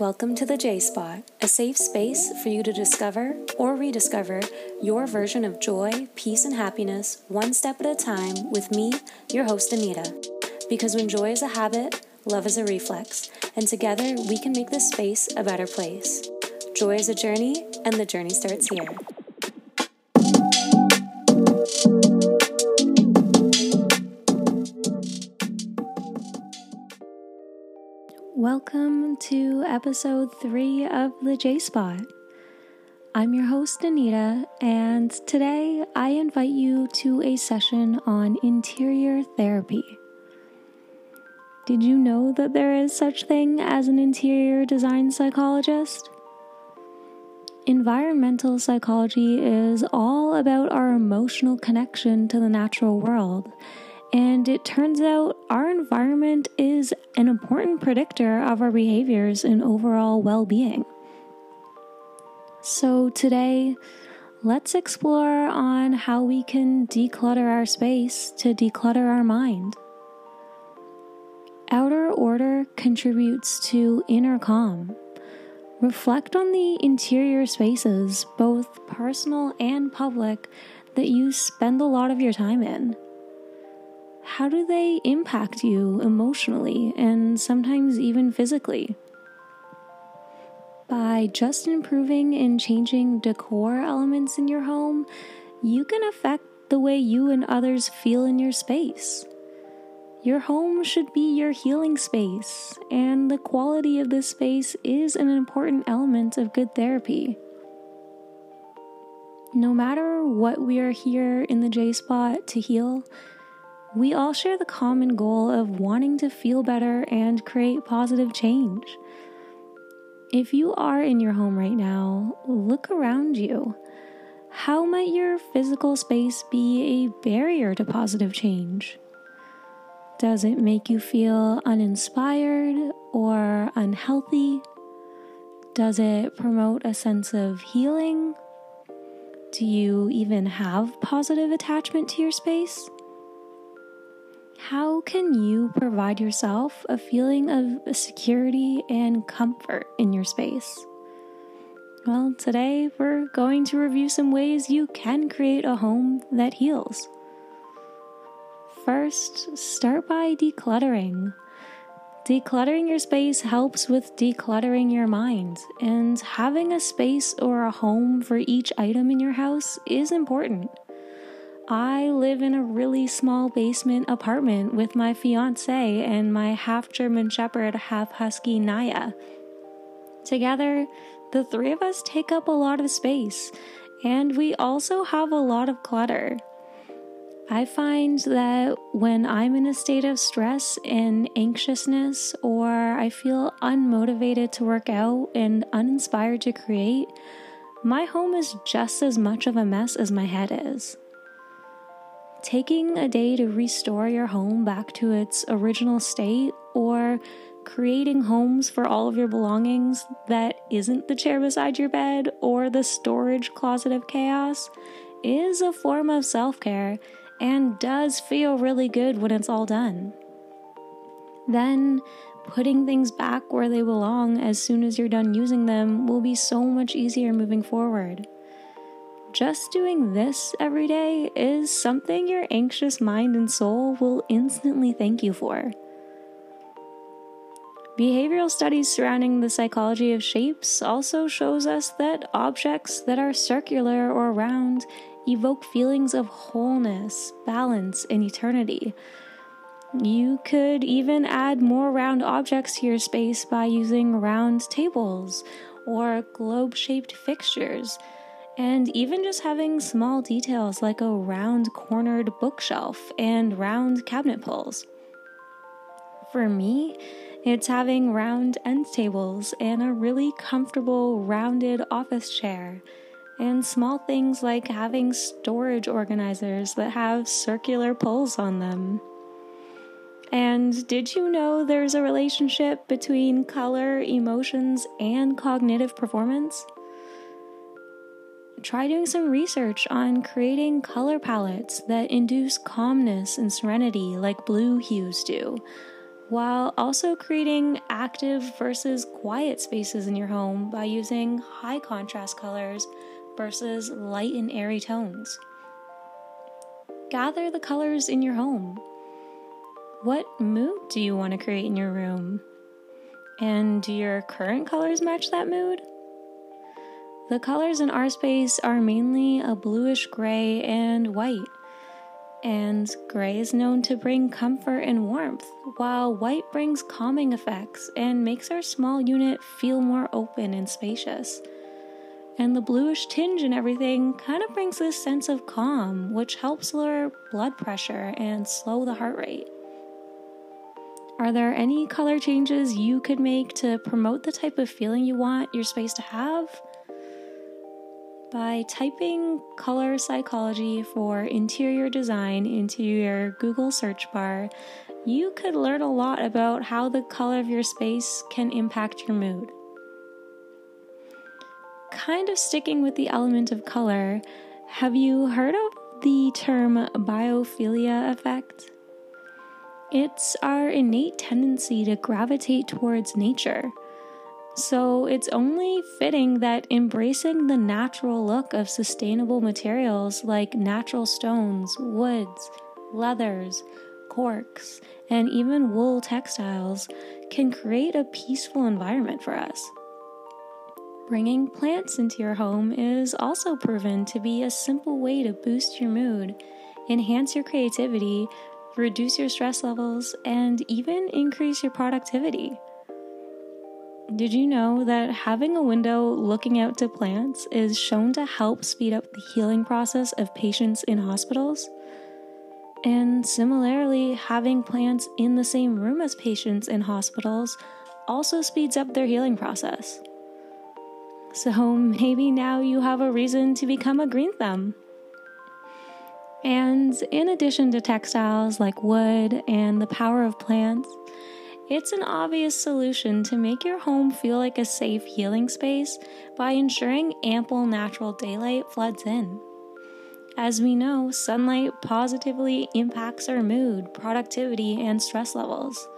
Welcome to the J Spot, a safe space for you to discover or rediscover your version of joy, peace, and happiness one step at a time with me, your host, Anita. Because when joy is a habit, love is a reflex, and together we can make this space a better place. Joy is a journey, and the journey starts here. Welcome to episode three of the J Spot. I'm your host, Anita, and today I invite you to a session on interior therapy. Did you know that there is such thing as an interior design psychologist? Environmental psychology is all about our emotional connection to the natural world and it turns out our environment is an important predictor of our behaviors and overall well being. So, today, let's explore on how we can declutter our space to declutter our mind. Outer order contributes to inner calm. Reflect on the interior spaces, both personal and public, that you spend a lot of your time in how do they impact you emotionally and sometimes even physically? By just improving and changing decor elements in your home, you can affect the way you and others feel in your space. Your home should be your healing space, and the quality of this space is an important element of good therapy. No matter what we are here in the J Spot to heal, we all share the common goal of wanting to feel better and create positive change. If you are in your home right now, look around you. How might your physical space be a barrier to positive change? Does it make you feel uninspired or unhealthy? Does it promote a sense of healing? Do you even have positive attachment to your space? How can you provide yourself a feeling of security and comfort in your space? Well, today we're going to review some ways you can create a home that heals. First, start by decluttering. Decluttering your space helps with decluttering your mind, and having a space or a home for each item in your house is important. I live in a really small basement apartment with my fiance and my half German Shepherd, half Husky Naya. Together, the three of us take up a lot of space, and we also have a lot of clutter. I find that when I'm in a state of stress and anxiousness, or I feel unmotivated to work out and uninspired to create, my home is just as much of a mess as my head is. Taking a day to restore your home back to its original state or creating homes for all of your belongings that isn't the chair beside your bed or the storage closet of chaos is a form of self care and does feel really good when it's all done. Then, putting things back where they belong as soon as you're done using them will be so much easier moving forward. Just doing this every day is something your anxious mind and soul will instantly thank you for. Behavioral studies surrounding the psychology of shapes also shows us that objects that are circular or round evoke feelings of wholeness, balance, and eternity. You could even add more round objects to your space by using round tables or globe shaped fixtures and even just having small details like a round cornered bookshelf and round cabinet pulls. For me, it's having round end tables and a really comfortable rounded office chair, and small things like having storage organizers that have circular pulls on them. And did you know there's a relationship between color, emotions, and cognitive performance? Try doing some research on creating color palettes that induce calmness and serenity like blue hues do. while also creating active versus quiet spaces in your home by using high contrast colors versus light and airy tones. Gather the colors in your home. What mood do you want to create in your room? And do your current colors match that mood? The colors in our space are mainly a bluish gray and white and gray is known to bring comfort and warmth, while white brings calming effects and makes our small unit feel more open and spacious. And the bluish tinge and everything kind of brings this sense of calm, which helps lower blood pressure and slow the heart rate. Are there any color changes you could make to promote the type of feeling you want your space to have? By typing color psychology for interior design into your Google search bar, you could learn a lot about how the color of your space can impact your mood. Kind of sticking with the element of color, have you heard of the term biophilia effect? It's our innate tendency to gravitate towards nature so it's only fitting that embracing the natural look of sustainable materials like natural stones, woods, leathers, corks, and even wool textiles can create a peaceful environment for us. Bringing plants into your home is also proven to be a simple way to boost your mood, enhance your creativity, reduce your stress levels, and even increase your productivity. Did you know that having a window looking out to plants is shown to help speed up the healing process of patients in hospitals? And similarly, having plants in the same room as patients in hospitals also speeds up their healing process. So maybe now you have a reason to become a green thumb. And in addition to textiles like wood and the power of plants, it's an obvious solution to make your home feel like a safe healing space by ensuring ample natural daylight floods in. As we know, sunlight positively impacts our mood, productivity, and stress levels.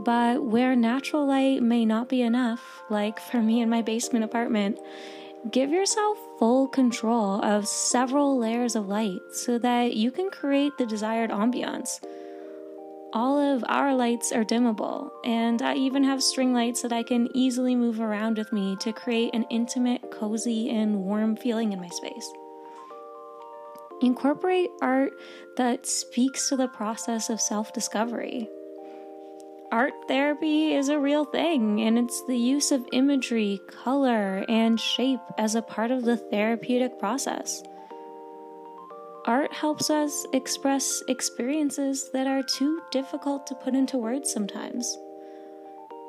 But where natural light may not be enough, like for me in my basement apartment, give yourself full control of several layers of light so that you can create the desired ambiance all of our lights are dimmable, and I even have string lights that I can easily move around with me to create an intimate, cozy, and warm feeling in my space. Incorporate art that speaks to the process of self discovery. Art therapy is a real thing, and it's the use of imagery, color, and shape as a part of the therapeutic process. Art helps us express experiences that are too difficult to put into words sometimes.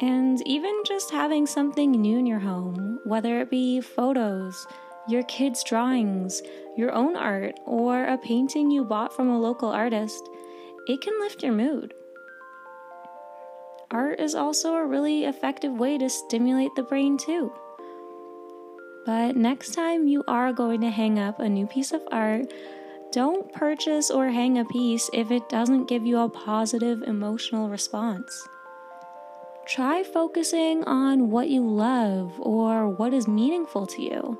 And even just having something new in your home, whether it be photos, your kids' drawings, your own art, or a painting you bought from a local artist, it can lift your mood. Art is also a really effective way to stimulate the brain, too. But next time you are going to hang up a new piece of art, don't purchase or hang a piece if it doesn't give you a positive emotional response. Try focusing on what you love or what is meaningful to you.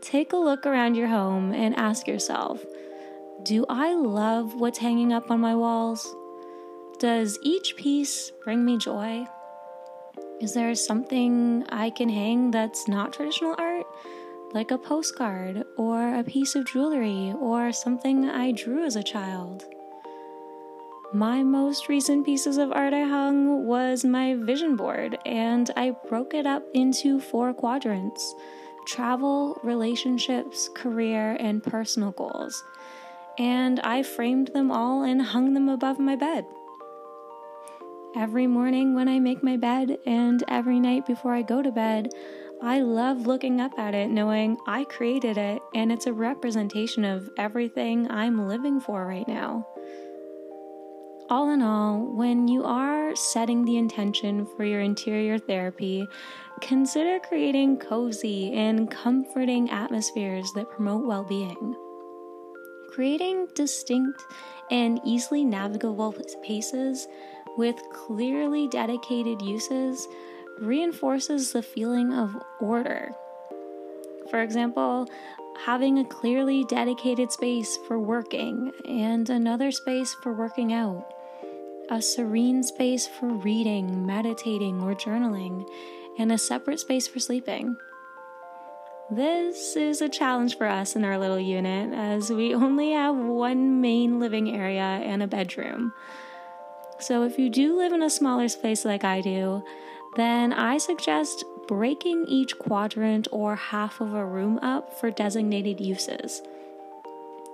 Take a look around your home and ask yourself Do I love what's hanging up on my walls? Does each piece bring me joy? Is there something I can hang that's not traditional art? Like a postcard or a piece of jewelry or something I drew as a child. My most recent pieces of art I hung was my vision board, and I broke it up into four quadrants travel, relationships, career, and personal goals. And I framed them all and hung them above my bed. Every morning when I make my bed, and every night before I go to bed, I love looking up at it knowing I created it and it's a representation of everything I'm living for right now. All in all, when you are setting the intention for your interior therapy, consider creating cozy and comforting atmospheres that promote well being. Creating distinct and easily navigable spaces with clearly dedicated uses reinforces the feeling of order. For example, having a clearly dedicated space for working and another space for working out, a serene space for reading, meditating, or journaling, and a separate space for sleeping. This is a challenge for us in our little unit as we only have one main living area and a bedroom. So, if you do live in a smaller space like I do, then I suggest breaking each quadrant or half of a room up for designated uses.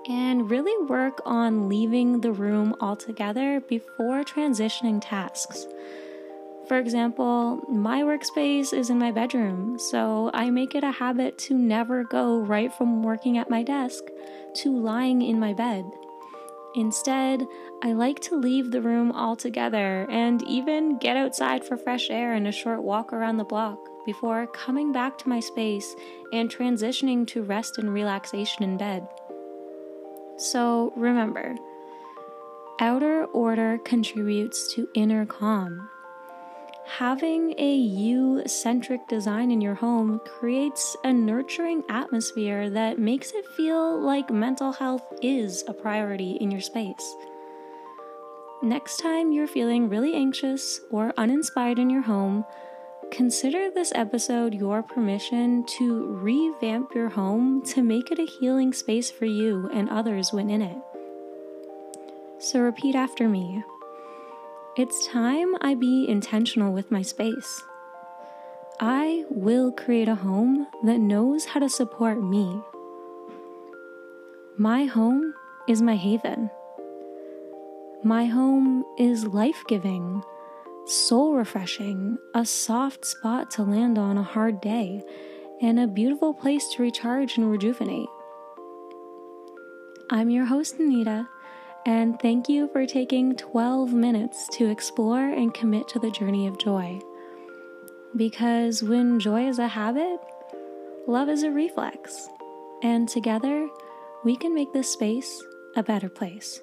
And really work on leaving the room altogether before transitioning tasks. For example, my workspace is in my bedroom, so I make it a habit to never go right from working at my desk to lying in my bed. Instead, I like to leave the room altogether and even get outside for fresh air and a short walk around the block before coming back to my space and transitioning to rest and relaxation in bed. So remember, outer order contributes to inner calm. Having a you centric design in your home creates a nurturing atmosphere that makes it feel like mental health is a priority in your space. Next time you're feeling really anxious or uninspired in your home, consider this episode your permission to revamp your home to make it a healing space for you and others when in it. So repeat after me. It's time I be intentional with my space. I will create a home that knows how to support me. My home is my haven. My home is life giving, soul refreshing, a soft spot to land on a hard day, and a beautiful place to recharge and rejuvenate. I'm your host, Anita and thank you for taking 12 minutes to explore and commit to the journey of joy. Because when joy is a habit, love is a reflex. And together, we can make this space a better place.